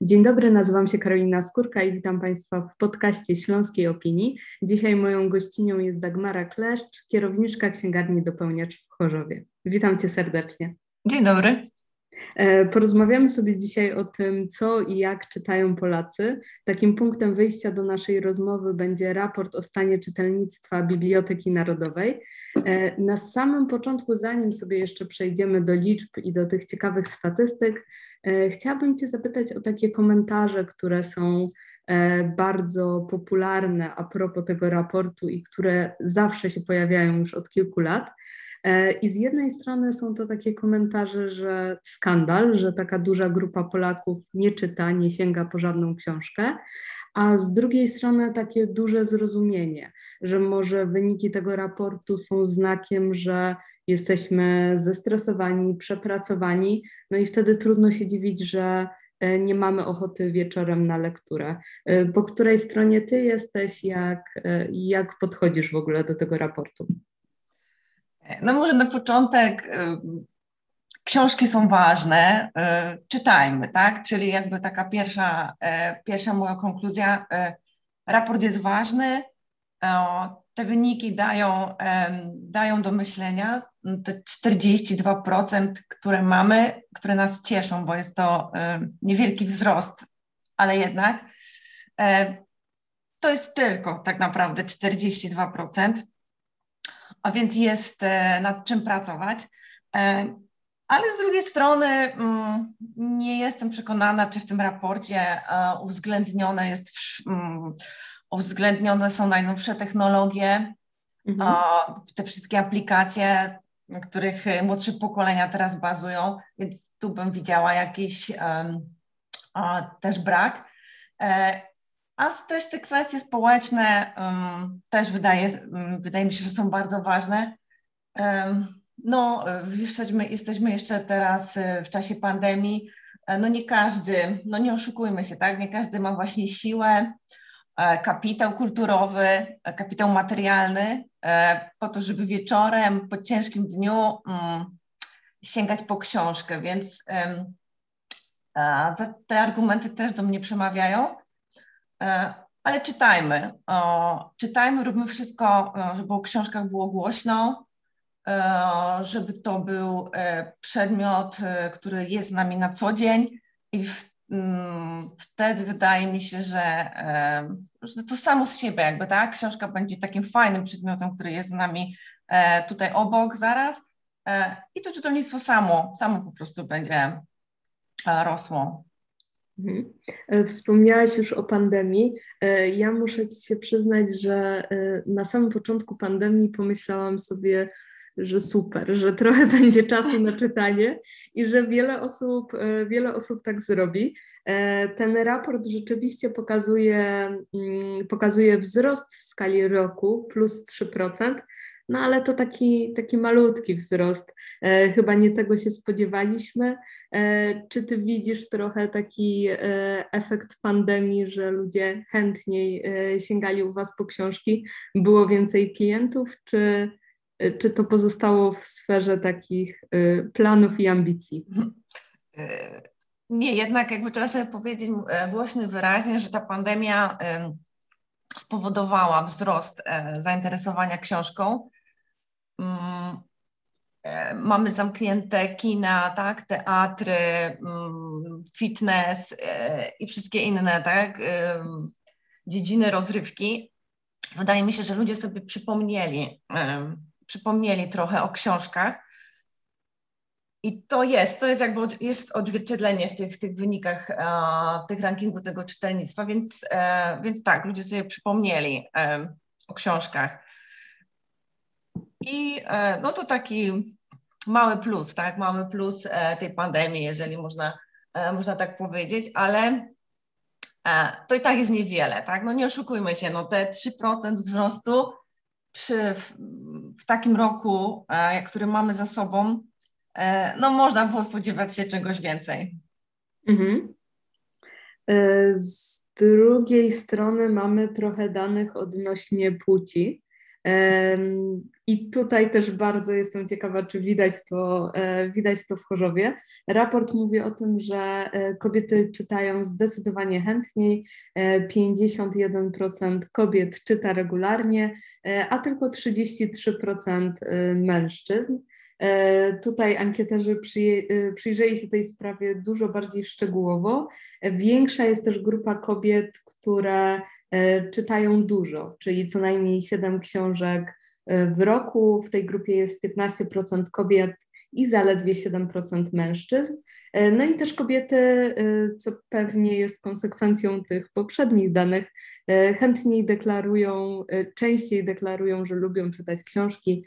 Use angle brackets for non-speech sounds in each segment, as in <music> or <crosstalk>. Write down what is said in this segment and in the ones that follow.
Dzień dobry, nazywam się Karolina Skórka i witam Państwa w podcaście Śląskiej Opinii. Dzisiaj moją gościnią jest Dagmara Kleszcz, kierowniczka księgarni Dopełniacz w Chorzowie. Witam Cię serdecznie. Dzień dobry. E, porozmawiamy sobie dzisiaj o tym, co i jak czytają Polacy. Takim punktem wyjścia do naszej rozmowy będzie raport o stanie czytelnictwa Biblioteki Narodowej. E, na samym początku, zanim sobie jeszcze przejdziemy do liczb i do tych ciekawych statystyk, e, chciałabym Cię zapytać o takie komentarze, które są bardzo popularne a propos tego raportu i które zawsze się pojawiają już od kilku lat. E, I z jednej strony są to takie komentarze, że skandal, że taka duża grupa Polaków nie czyta, nie sięga po żadną książkę, a z drugiej strony takie duże zrozumienie, że może wyniki tego raportu są znakiem, że jesteśmy zestresowani, przepracowani, no i wtedy trudno się dziwić, że e, nie mamy ochoty wieczorem na lekturę. E, po której stronie ty jesteś, jak, jak podchodzisz w ogóle do tego raportu? No może na początek y, książki są ważne, y, czytajmy, tak? Czyli jakby taka pierwsza, y, pierwsza moja konkluzja. Raport jest ważny, te wyniki dają, dają do myślenia. Te 42%, które mamy, które nas cieszą, bo jest to niewielki wzrost, ale jednak to jest tylko tak naprawdę 42% a więc jest e, nad czym pracować. E, ale z drugiej strony mm, nie jestem przekonana, czy w tym raporcie e, uwzględnione, jest, mm, uwzględnione są najnowsze technologie, mhm. te wszystkie aplikacje, na których młodsze pokolenia teraz bazują, więc tu bym widziała jakiś też brak. A też te kwestie społeczne um, też wydaje, wydaje mi się, że są bardzo ważne. Um, no, jesteśmy, jesteśmy jeszcze teraz e, w czasie pandemii. E, no nie każdy, no nie oszukujmy się, tak? Nie każdy ma właśnie siłę, e, kapitał kulturowy, kapitał materialny po to, żeby wieczorem po ciężkim dniu um, sięgać po książkę, więc te argumenty też do mnie przemawiają. E, ale czytajmy. Czytajmy, róbmy wszystko, e, żeby o książkach było głośno, e, żeby to był przedmiot, który jest z nami na co dzień i mm, wtedy wydaje mi się, że, że to samo z siebie jakby, tak? Książka będzie takim fajnym przedmiotem, który jest z nami tutaj obok zaraz i to czytelnictwo samo, samo po prostu będzie rosło. Mhm. E, wspomniałaś już o pandemii. E, ja muszę Ci się przyznać, że e, na samym początku pandemii pomyślałam sobie, że super, że trochę <laughs> będzie czasu na czytanie i że wiele osób, wiele osób tak zrobi. Ten raport rzeczywiście pokazuje, mm, pokazuje wzrost w skali roku plus 3%, no ale to taki, taki malutki wzrost. E, chyba nie tego się spodziewaliśmy. E, czy ty widzisz trochę taki e, efekt pandemii, że ludzie chętniej e, sięgali u was po książki? Było więcej klientów, czy, e, czy to pozostało w sferze takich e, planów i ambicji? Nie, jednak jakby trzeba sobie powiedzieć głośno i wyraźnie, że ta pandemia spowodowała wzrost zainteresowania książką. Mm, e, mamy zamknięte kina, tak, teatry, mm, fitness e, i wszystkie inne tak, e, dziedziny rozrywki. Wydaje mi się, że ludzie sobie przypomnieli, przypomnieli trochę o książkach. I to jest, to jest jakby jest odzwierciedlenie w tych, tych wynikach tych rankingu tego czytelnictwa, więc, więc tak, ludzie sobie przypomnieli o książkach. I e, no to taki mały plus, tak, mały plus e, tej pandemii, jeżeli można, e, można tak powiedzieć, ale to i tak jest niewiele, tak, no nie oszukujmy się, no te 3% wzrostu przy, w, w takim roku, który mamy za sobą, no można było spodziewać się czegoś więcej. Mhm. Z drugiej strony mamy trochę danych odnośnie płci. I tutaj też bardzo jestem ciekawa, czy widać to, e, widać to w Chorzowie. Raport mówi o tym, że e, kobiety czytają zdecydowanie chętniej, 51% kobiet czyta regularnie, a tylko 33% mężczyzn. Tutaj ankieterzy przyjrzeli się tej sprawie dużo bardziej szczegółowo. Większa jest też grupa kobiet, które E, czytają dużo, czyli co najmniej 7 książek e, w roku. W tej grupie jest 15% kobiet i zaledwie 7% mężczyzn. E, no i też kobiety, co pewnie jest konsekwencją tych poprzednich danych, chętniej deklarują, częściej deklarują, że lubią czytać książki.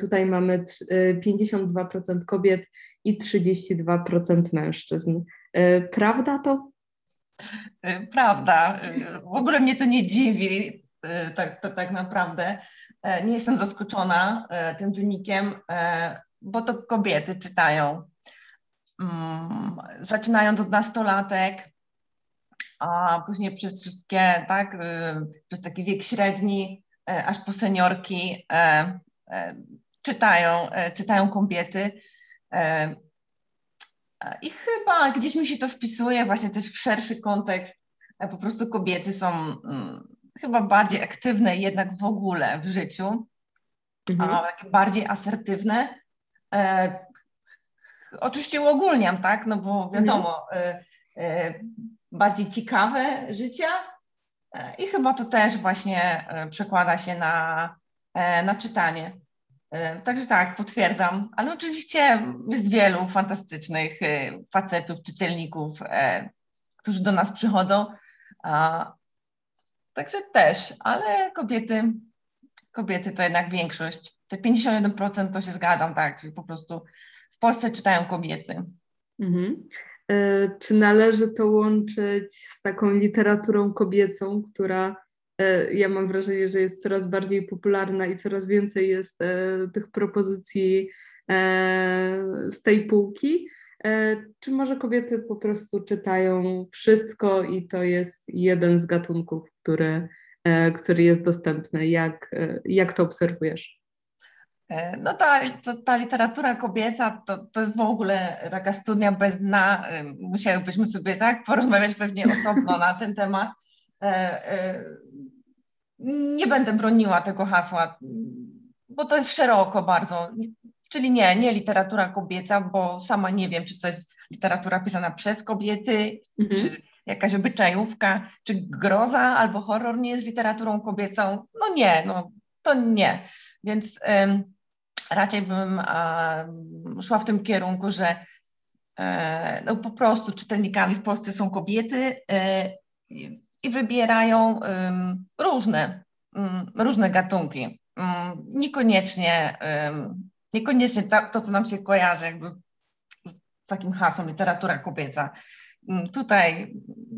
Tutaj mamy 52% kobiet i 32% mężczyzn. Prawda to? Y, prawda. Y, w ogóle mnie to nie dziwi, y, tak, to, tak naprawdę. Nie jestem zaskoczona tym wynikiem, bo to kobiety czytają. Mm, zaczynając od nastolatek, a później przez wszystkie, tak, przez taki wiek średni, aż po seniorki czytają, czytają kobiety. I chyba gdzieś mi się to wpisuje właśnie też w szerszy kontekst. E, po prostu kobiety są mm, chyba bardziej aktywne jednak w ogóle w życiu, mhm. a bardziej asertywne. E, oczywiście uogólniam, tak, no bo wiadomo, mhm. e, e, bardziej ciekawe życia e, i chyba to też właśnie e, przekłada się na, na czytanie. E, także tak, potwierdzam. Ale oczywiście jest wielu fantastycznych e, facetów, czytelników, e, którzy do nas przychodzą. Także też, ale kobiety, kobiety to jednak większość. Te 51% to się zgadzam, tak, że po prostu w Polsce czytają kobiety. Mhm. Czy należy to łączyć z taką literaturą kobiecą, która ja mam wrażenie, że jest coraz bardziej popularna i coraz więcej jest e, tych propozycji e, z tej półki. Czy może kobiety po prostu czytają wszystko i to jest jeden z gatunków, który, który jest dostępny? Jak, jak to obserwujesz? No ta, to, ta literatura kobieca to, to jest w ogóle taka studnia bez dna. Musiałybyśmy sobie tak porozmawiać pewnie osobno na ten temat nie będę broniła tego hasła, bo to jest szeroko bardzo. Czyli nie, nie literatura kobieca, bo sama nie wiem, czy to jest literatura pisana przez kobiety, mhm. czy jakaś obyczajówka, czy groza albo horror nie jest literaturą kobiecą. No nie, no to nie. Więc um, raczej bym um, szła w tym kierunku, że um, no, po prostu czytelnikami w Polsce są kobiety e, i wybierają różne, różne gatunki. Niekoniecznie, niekoniecznie to, co nam się kojarzy jakby z takim hasłem literatura kobieca. Tutaj,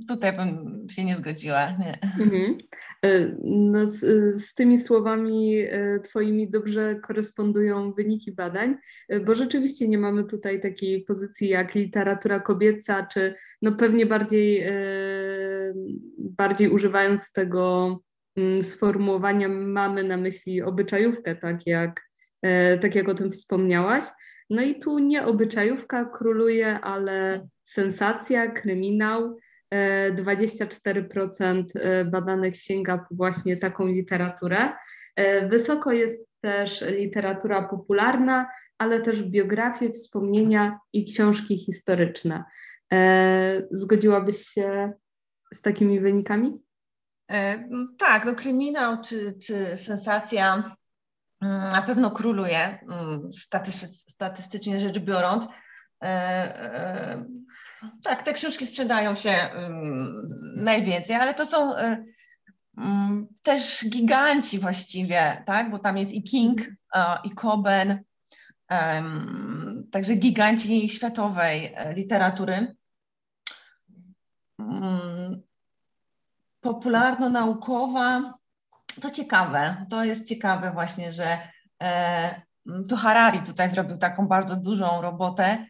tutaj bym się nie zgodziła. Nie. Mhm. E, no z, z, tymi słowami e, Twoimi dobrze korespondują wyniki badań, e, bo rzeczywiście nie mamy tutaj takiej pozycji jak literatura kobieca, czy no pewnie bardziej, bardziej używając tego mm, sformułowania mamy na myśli obyczajówkę, tak jak, tak jak o tym wspomniałaś. No i tu nie obyczajówka króluje, ale sensacja, kryminał. 24% e, e, badanych sięga po właśnie taką literaturę. E, wysoko jest też literatura popularna, ale też biografie, wspomnienia i książki historyczne. Zgodziłabyś się z takimi wynikami? Tak, no kryminał czy, czy sensacja na pewno króluje, mm, statystycznie rzecz biorąc. Tak, te książki sprzedają się um, najwięcej, ale to są um, też giganci właściwie, tak? Bo tam jest i King, i Coben, także giganci światowej e, literatury. Popularno-naukowa, to ciekawe, to jest ciekawe właśnie, że e, to Harari tutaj zrobił taką bardzo dużą robotę,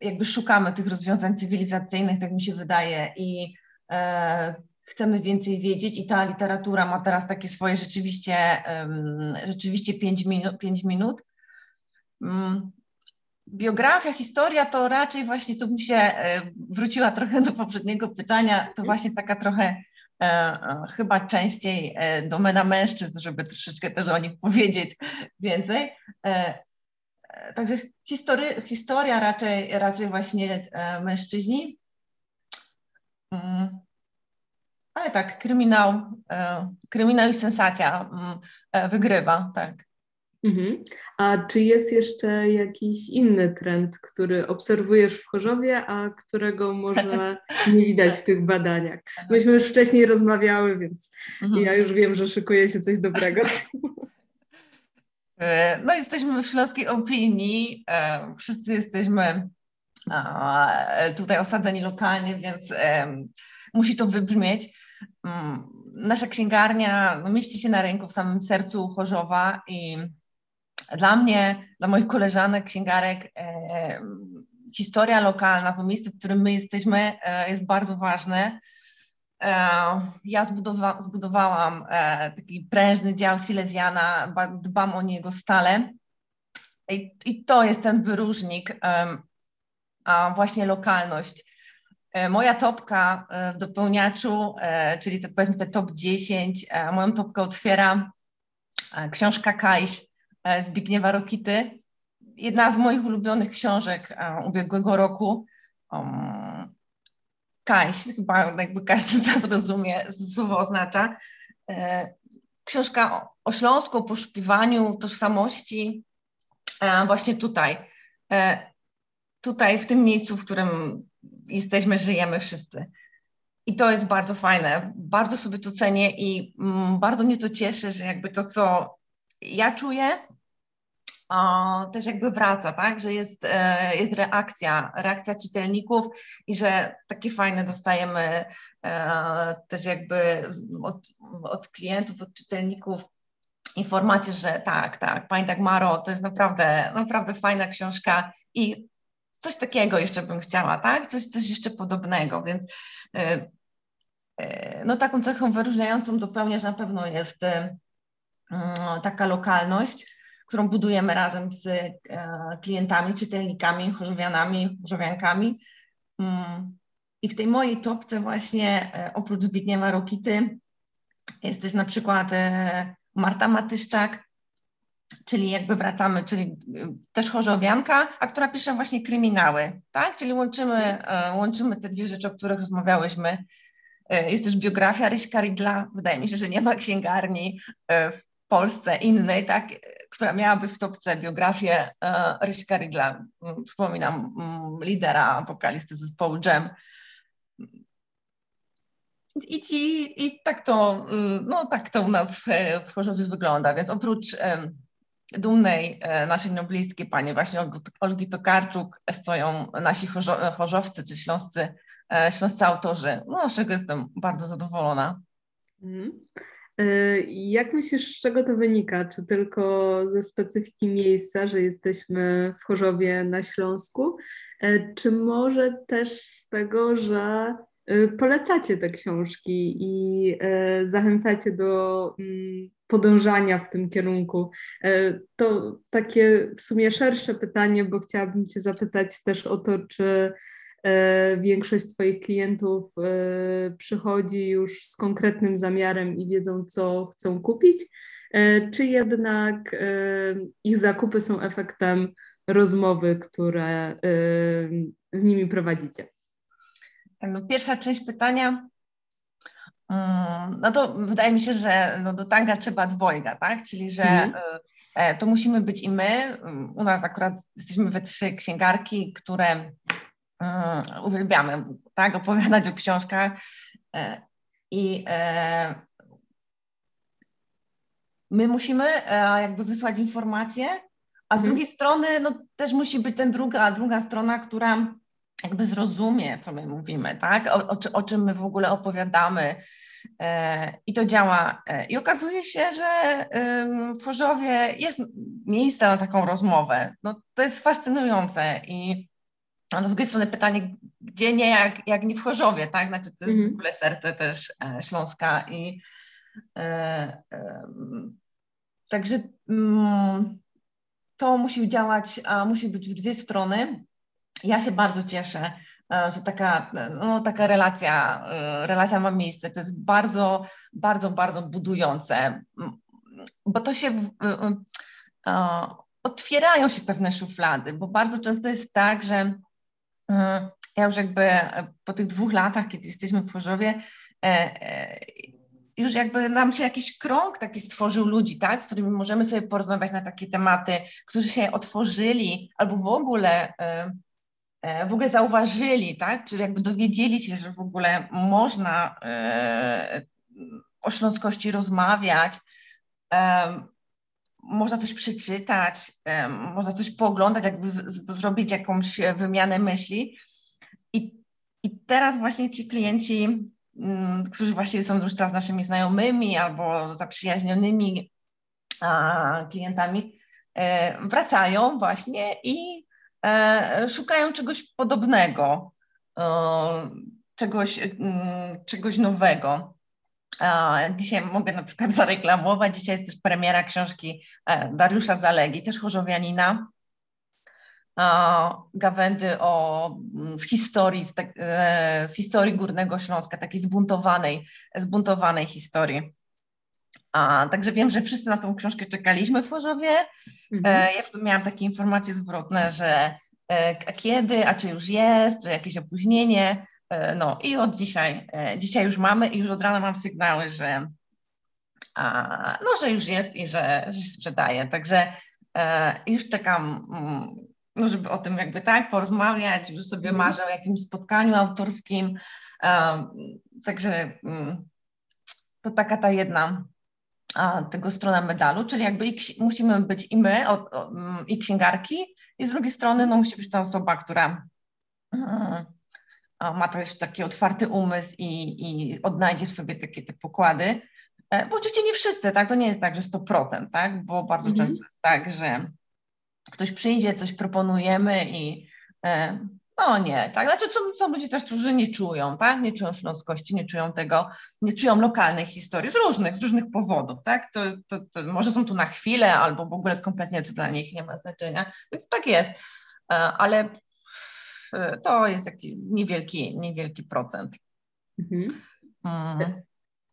jakby szukamy tych rozwiązań cywilizacyjnych, tak mi się wydaje, i e, chcemy więcej wiedzieć i ta literatura ma teraz takie swoje rzeczywiście, rzeczywiście 5 minut. 5 minut. Mm, biografia, historia to raczej właśnie, tu bym się e, wróciła trochę do poprzedniego pytania, to właśnie taka trochę chyba częściej domena mężczyzn, żeby troszeczkę też o nich powiedzieć więcej. Także history, historia raczej, raczej właśnie mężczyźni. Mm. Ale tak, kryminał, kryminał i sensacja mm, wygrywa, tak. Mhm. A czy jest jeszcze jakiś inny trend, który obserwujesz w Chorzowie, a którego może <laughs> nie widać w tych badaniach? Myśmy już wcześniej rozmawiały, więc mhm. ja już wiem, że szykuje się coś dobrego. <laughs> E, no jesteśmy w Śląskiej Opinii, e, wszyscy jesteśmy tutaj osadzeni lokalnie, więc musi to wybrzmieć. Mm, nasza księgarnia mieści się na rynku w samym sercu Chorzowa i dla mnie, dla moich koleżanek, księgarek, e, historia lokalna, to miejsce, w którym my jesteśmy, e, jest bardzo ważne. E, ja zbudowa zbudowałam e, taki prężny dział Silesiana, dbam o niego stale. I, i to jest ten wyróżnik, a właśnie lokalność. E, moja topka e, w dopełniaczu, czyli te, powiedzmy te top 10, moją topkę otwiera książka Kajś Zbigniewa Rokity. Jedna z moich ulubionych książek e, ubiegłego roku. Um, Kaś, chyba jakby każdy z nas rozumie, co słowo oznacza. E, książka o Śląsku, o poszukiwaniu tożsamości właśnie tutaj. Tutaj, w tym miejscu, w którym jesteśmy, żyjemy wszyscy. I to jest bardzo fajne. Bardzo sobie to cenię i mm, bardzo mnie to cieszy, że jakby to, co ja czuję, o, też jakby wraca, tak, że jest, e, jest reakcja, reakcja czytelników i że takie fajne dostajemy e, też jakby od, od klientów, od czytelników informacje, że tak, tak, Pani tak Maro, to jest naprawdę, naprawdę fajna książka i coś takiego jeszcze bym chciała, tak, coś, coś jeszcze podobnego, więc e, no taką cechą wyróżniającą dopełniać na pewno jest Mm, taka lokalność, którą budujemy razem z e, klientami, czytelnikami, chorzowianami, chorzowiankami. Mm, I w tej mojej topce właśnie e, oprócz Zbigniewa Rokity jest też na przykład e, Marta Matyszczak, czyli jakby wracamy, czyli też chorzowianka, a która pisze właśnie kryminały, tak? Czyli łączymy, łączymy te dwie rzeczy, o których rozmawiałyśmy. Jest też biografia Ryśka Ridla. Wydaje mi się, że nie ma księgarni w Polsce innej, tak, która miałaby w topce biografię uh, Ryśka Ridla. Mm, przypominam, um, lidera wokalisty zespołu Jam. I, ci, I tak to, y, no, tak to u nas w, w Chorzowie wygląda, więc oprócz um, dumnej e, naszej noblistki, pani właśnie Olgi Tokarczuk, stoją nasi chorzo, chorzowcy czy śląscy, e, śląscy autorzy, no, z czego jestem bardzo zadowolona. Mm. Y, jak myślisz, z czego to wynika? Czy tylko ze specyfiki miejsca, że jesteśmy w Chorzowie na Śląsku, y, czy może też z tego, że y, polecacie te książki i zachęcacie do mm, podążania w tym kierunku? To takie w sumie szersze pytanie, bo chciałabym Cię zapytać też o to, czy większość Twoich klientów e, przychodzi już z konkretnym zamiarem i wiedzą, co chcą kupić, e, czy jednak ich zakupy są efektem rozmowy, które z nimi prowadzicie? No, pierwsza część pytania. Mm, no to wydaje mi się, że no do tanga trzeba dwojga, tak? Czyli, że mhm. to musimy być i my. U nas akurat jesteśmy we trzy księgarki, które Mm, uwielbiamy tak, opowiadać o książkach e, i e, my musimy e, jakby wysłać informacje, a z mhm. drugiej strony no, też musi być ten druga, druga strona, która jakby zrozumie, co my mówimy, tak? O, o, o czym my w ogóle opowiadamy. I to działa. I okazuje się, że w Chorzowie jest miejsce na taką rozmowę. No, to jest fascynujące i A z drugiej strony pytanie, gdzie nie, jak, jak nie w Chorzowie, tak? Znaczy to jest mm. w ogóle serce też e, Śląska i e, e, także mm, to musi działać, a musi być w dwie strony. Ja się bardzo cieszę, e, że taka, no, taka relacja, e, relacja ma miejsce. To jest bardzo, bardzo, bardzo budujące, bo to się otwierają się pewne szuflady, bo bardzo często jest tak, że mm, ja już jakby po tych dwóch latach, kiedy jesteśmy w Chorzowie, e, już jakby nam się jakiś krąg taki stworzył ludzi, tak, z którymi możemy sobie porozmawiać na takie tematy, którzy się otworzyli albo w ogóle e, e, w ogóle zauważyli, tak, czy jakby dowiedzieli się, że w ogóle można e, o śląskości rozmawiać, można coś przeczytać, można coś pooglądać, jakby zrobić jakąś wymianę myśli. I, i teraz właśnie ci klienci Mm, którzy właśnie są już teraz naszymi znajomymi albo zaprzyjaźnionymi klientami, e, wracają właśnie i e, szukają czegoś podobnego, e, czegoś, mm, czegoś nowego. Dzisiaj mogę na przykład <laughs> zareklamować, dzisiaj jest też premiera książki Dariusza Zalegi, też chorzowianina, gawędy o, mm, z, historii, z, tak, e, z, historii Górnego Śląska, takiej zbuntowanej, zbuntowanej historii. A, także wiem, że wszyscy na tą książkę czekaliśmy w Chorzowie. Mhm. E, ja wtedy miałam takie informacje zwrotne, że e, a kiedy, a czy już jest, że jakieś opóźnienie. No i od dzisiaj, dzisiaj już mamy i już od rana mam sygnały, że, a, no, że już jest i że, że się sprzedaje. Także już czekam mm, no żeby o tym jakby tak porozmawiać, już sobie mhm. marzę o jakimś spotkaniu autorskim. Um, także um, to taka ta jedna a, tego strona medalu, czyli jakby i, musimy być i my, o, o, mm, i księgarki, i z drugiej strony no, musi być ta osoba, która um, ma też taki otwarty umysł i, i odnajdzie w sobie takie te pokłady. E, bo oczywiście nie wszyscy, tak? To nie jest tak, że 100%, tak? Bo bardzo mhm. często jest tak, że ktoś przyjdzie, coś proponujemy i e, no nie, tak, znaczy są, są ludzie też, którzy nie czują, tak, nie czują śląskości, nie czują tego, nie czują lokalnej historii z różnych, z różnych powodów, tak, to, to, to może są tu na chwilę albo w ogóle kompletnie to dla nich nie ma znaczenia, więc tak jest, e, ale e, to jest jakiś niewielki, niewielki procent. Mhm. Mm.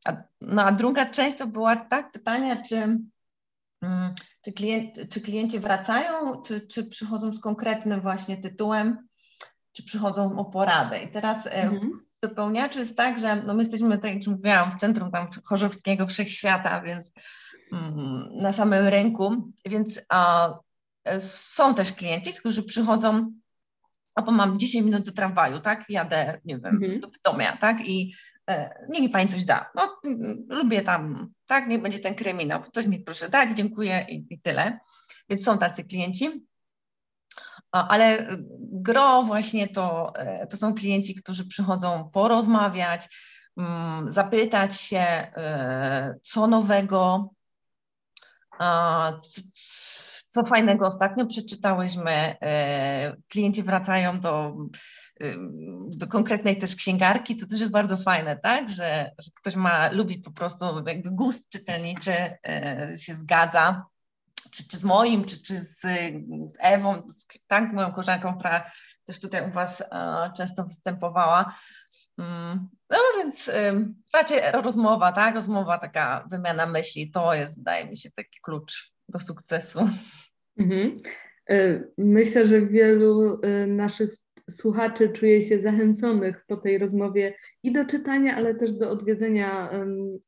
A, no a druga część to była tak pytania, czy Mm, czy, klient, czy klienci wracają, czy, czy przychodzą z konkretnym właśnie tytułem, czy przychodzą o poradę. I teraz e, mhm. w dopełniaczu jest tak, że no my jesteśmy, tak jak mówiłam, w centrum tam chorzowskiego wszechświata, więc mm, na samym rynku, więc a, e, są też klienci, którzy przychodzą a bo mam 10 minut do tramwaju, tak? Jadę, nie wiem, mhm. do Bytomia, tak? I E, niech mi pani coś da. No, lubię tam, tak, niech będzie ten kryminał, coś mi proszę dać, dziękuję i, i tyle. Więc są tacy klienci. Ale gro właśnie to, e, to są klienci, którzy przychodzą porozmawiać, mm, zapytać się, e, co nowego, co fajnego ostatnio przeczytałyśmy. Klienci wracają do do konkretnej też księgarki, to też jest bardzo fajne, tak, że, że ktoś ma, lubi po prostu jakby gust czytelniczy, e, się zgadza, czy, czy z moim, czy, czy z, z Ewą, z, tak, moją koleżanką, która też tutaj u Was a, często występowała. Mm, no więc raczej rozmowa, tak, rozmowa, taka wymiana myśli, to jest, wydaje mi się, taki klucz do sukcesu. Mhm. E, myślę, że wielu e, naszych słuchaczy czuje się zachęconych po tej rozmowie i do czytania, ale też do odwiedzenia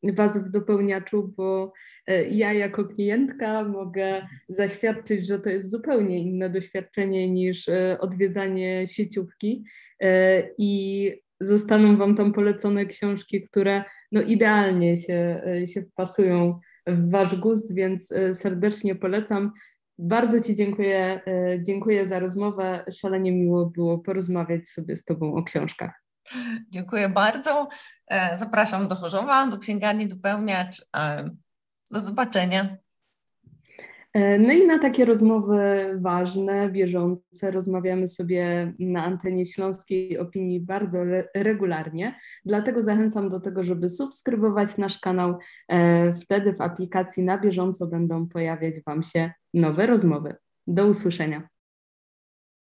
Was w dopełniaczu, bo e, ja jako klientka mogę zaświadczyć, że to jest zupełnie inne doświadczenie niż odwiedzanie sieciówki i zostaną Wam tam polecone książki, które no idealnie się, się wpasują w Wasz gust, więc serdecznie polecam. Bardzo Ci dziękuję, e, dziękuję za rozmowę. Szalenie miło było porozmawiać sobie z Tobą o książkach. Dziękuję bardzo. E, zapraszam do Chorzowa, do księgarni Dopełniacz. E, do zobaczenia. E, no i na takie rozmowy ważne, bieżące rozmawiamy sobie na antenie śląskiej opinii bardzo re regularnie. Dlatego zachęcam do tego, żeby subskrybować nasz kanał. E, wtedy w aplikacji na bieżąco będą pojawiać Wam się nowe rozmowy. Do usłyszenia.